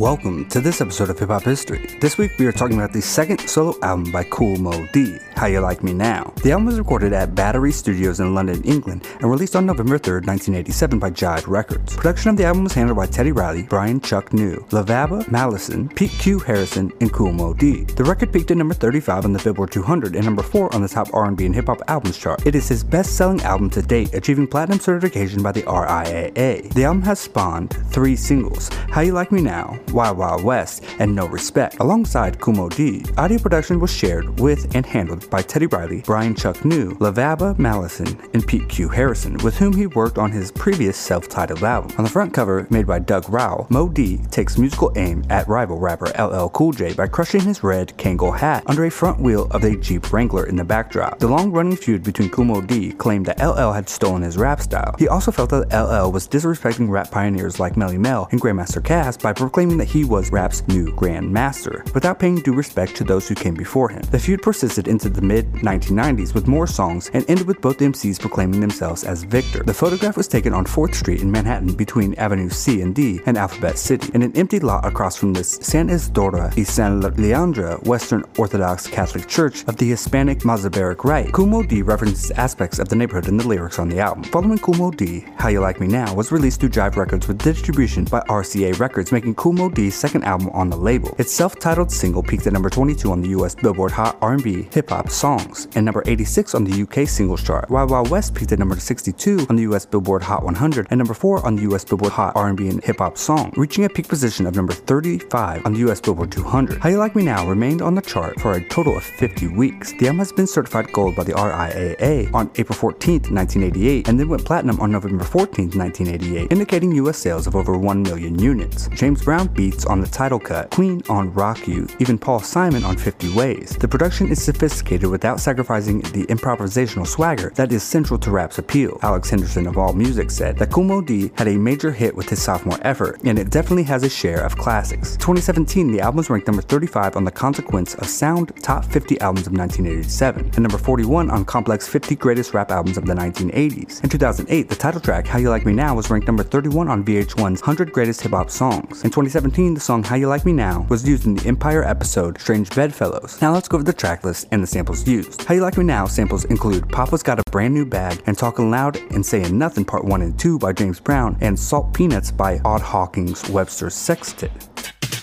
Welcome to this episode of Hip Hop History. This week we are talking about the second solo album by Kool Moe Dee, How You Like Me Now. The album was recorded at Battery Studios in London, England, and released on November 3rd, 1987 by Jive Records. Production of the album was handled by Teddy Riley, Brian Chuck New, Lavaba Mallison, Pete Q Harrison, and Kool Moe Dee. The record peaked at number 35 on the Billboard 200 and number 4 on the top R&B and hip hop albums chart. It is his best-selling album to date, achieving platinum certification by the RIAA. The album has spawned three singles: How You Like Me Now, Wild Wild West, and No Respect. Alongside Kool Moe Dee, audio production was shared with and handled by Teddy Riley, Brian Chuck New, Lavaba Mallison, and Pete Q Harrison, with whom he worked on his previous self-titled album. On the front cover, made by Doug Rowell, Moe Dee takes musical aim at rival rapper LL Cool J by crushing his red Kangol hat under a front wheel of a Jeep Wrangler in the backdrop. The long-running feud between Kool Moe Dee claimed that LL had stolen his rap style. He also felt that LL was disrespecting rap pioneers like Melle Mel and Grandmaster Caz by proclaiming that he was rap's new Grand Master, without paying due respect to those who came before him. The feud persisted into the mid 1990s with more songs and ended with both MCs proclaiming themselves as Victor. The photograph was taken on 4th Street in Manhattan between Avenue C and D and Alphabet City, in an empty lot across from the San Isidoro y San Leandro Western Orthodox Catholic Church of the Hispanic Mozarabic Rite. Moe Dee references aspects of the neighborhood in the lyrics on the album. Following Moe Dee, How You Like Me Now was released through Jive Records with distribution by RCA Records, making Kool Dee's second album on the label. Its self-titled single peaked at number 22 on the US Billboard Hot R&B Hip Hop Songs and number 86 on the UK Singles Chart. Wild Wild West peaked at number 62 on the US Billboard Hot 100 and number 4 on the US Billboard Hot R&B and Hip Hop Song, reaching a peak position of number 35 on the US Billboard 200. How You Like Me Now remained on the chart for a total of 50 weeks. The album has been certified gold by the RIAA on April 14, 1988, and then went platinum on November 14, 1988, indicating US sales of over 1 million units. James Brown beats on the title cut, Queen on Rock You, even Paul Simon on 50 Ways. The production is sophisticated without sacrificing the improvisational swagger that is central to rap's appeal. Alex Henderson of All Music said that Moe Dee had a major hit with his sophomore effort, and it definitely has a share of classics. 2017, the album was ranked number 35 on the Consequence of Sound Top 50 Albums of 1987, and number 41 on Complex 50 Greatest Rap Albums of the 1980s. In 2008, the title track, How You Like Me Now, was ranked number 31 on VH1's 100 Greatest Hip Hop Songs. In 2017, the song How You Like Me Now was used in the Empire episode Strange Bedfellows. Now let's go over the track list and the samples used. How You Like Me Now samples include Papa's Got a Brand New Bag and Talking Loud and Saying Nothing Part 1 and 2 by James Brown and Salt Peanuts by Odd Hawkins Webster Sextet.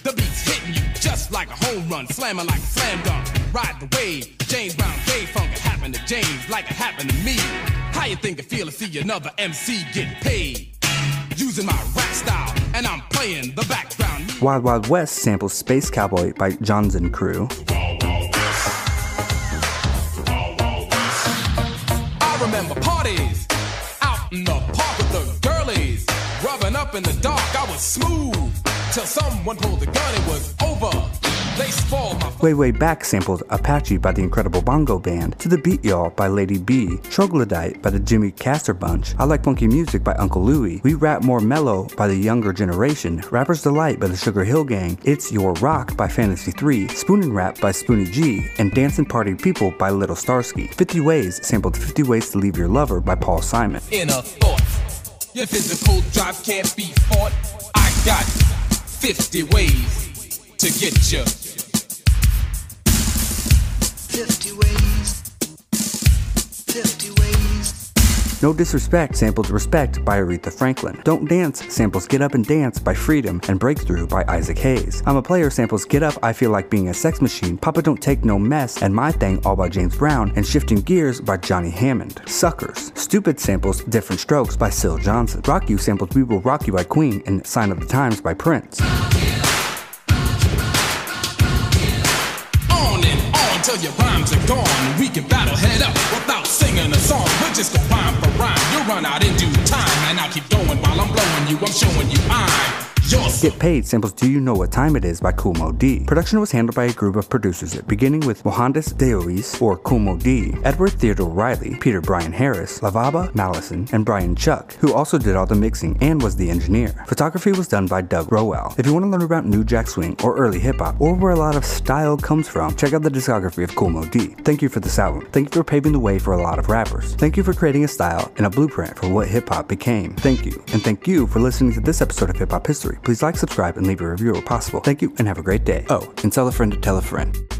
The beat's hitting you just like a home run, slamming like a slam dunk. Ride the wave, James Brown, J Funk, it happened to James like it happened to me. How you think it feel to see another MC get paid? Using my rap style, and I'm playing the background. Wild Wild West samples Space Cowboy by Jonzun Crew. I remember parties out in the park with the girlies, rubbing up in the dark. I was smooth till someone pulled the gun. It was over. Way Way Back sampled Apache by the Incredible Bongo Band, To the Beat Y'all by Lady B, Troglodyte by the Jimmy Castor Bunch, I Like Funky Music by Uncle Louie, We Rap More Mellow by the Younger Generation, Rapper's Delight by the Sugar Hill Gang, It's Your Rock by Fantasy 3, Spoonin' Rap by Spoonie G, and Dancin' Party People by Little Starsky. 50 Ways sampled 50 Ways to Leave Your Lover by Paul Simon. inner thought. Your physical drive can't be fought. I got 50 ways to get you. No Disrespect sampled Respect by Aretha Franklin. Don't Dance samples Get Up and Dance by Freedom and Breakthrough by Isaac Hayes. I'm a Player samples Get Up, I Feel Like Being a Sex Machine, Papa Don't Take No Mess, and My Thing all by James Brown, and Shifting Gears by Johnny Hammond. Suckers. Stupid samples Different Strokes by Syl Johnson. Rock You samples We Will Rock You by Queen and Sign of the Times by Prince. Till your rhymes are gone. We can battle head up without singing a song. We'll just go rhyme for rhyme. You'll run out in due time. And I'll keep going while I'm blowing you. I'm showing you I'm. Get Paid samples Do You Know What Time It Is by Moe Dee. Production was handled by a group of producers, beginning with Mohandas Dewese, or Moe Dee, Edward Theodore Riley, Peter Brian Harris, Lavaba Mallison, and Brian Chuck, who also did all the mixing and was the engineer. Photography was done by Doug Rowell. If you want to learn about New Jack Swing or early hip hop, or where a lot of style comes from, check out the discography of Moe Dee. Thank you for this album. Thank you for paving the way for a lot of rappers. Thank you for creating a style and a blueprint for what hip hop became. Thank you. And thank you for listening to this episode of Hip Hop History. Please like, subscribe, and leave a review where possible. Thank you, and have a great day. Oh, and tell a friend to tell a friend.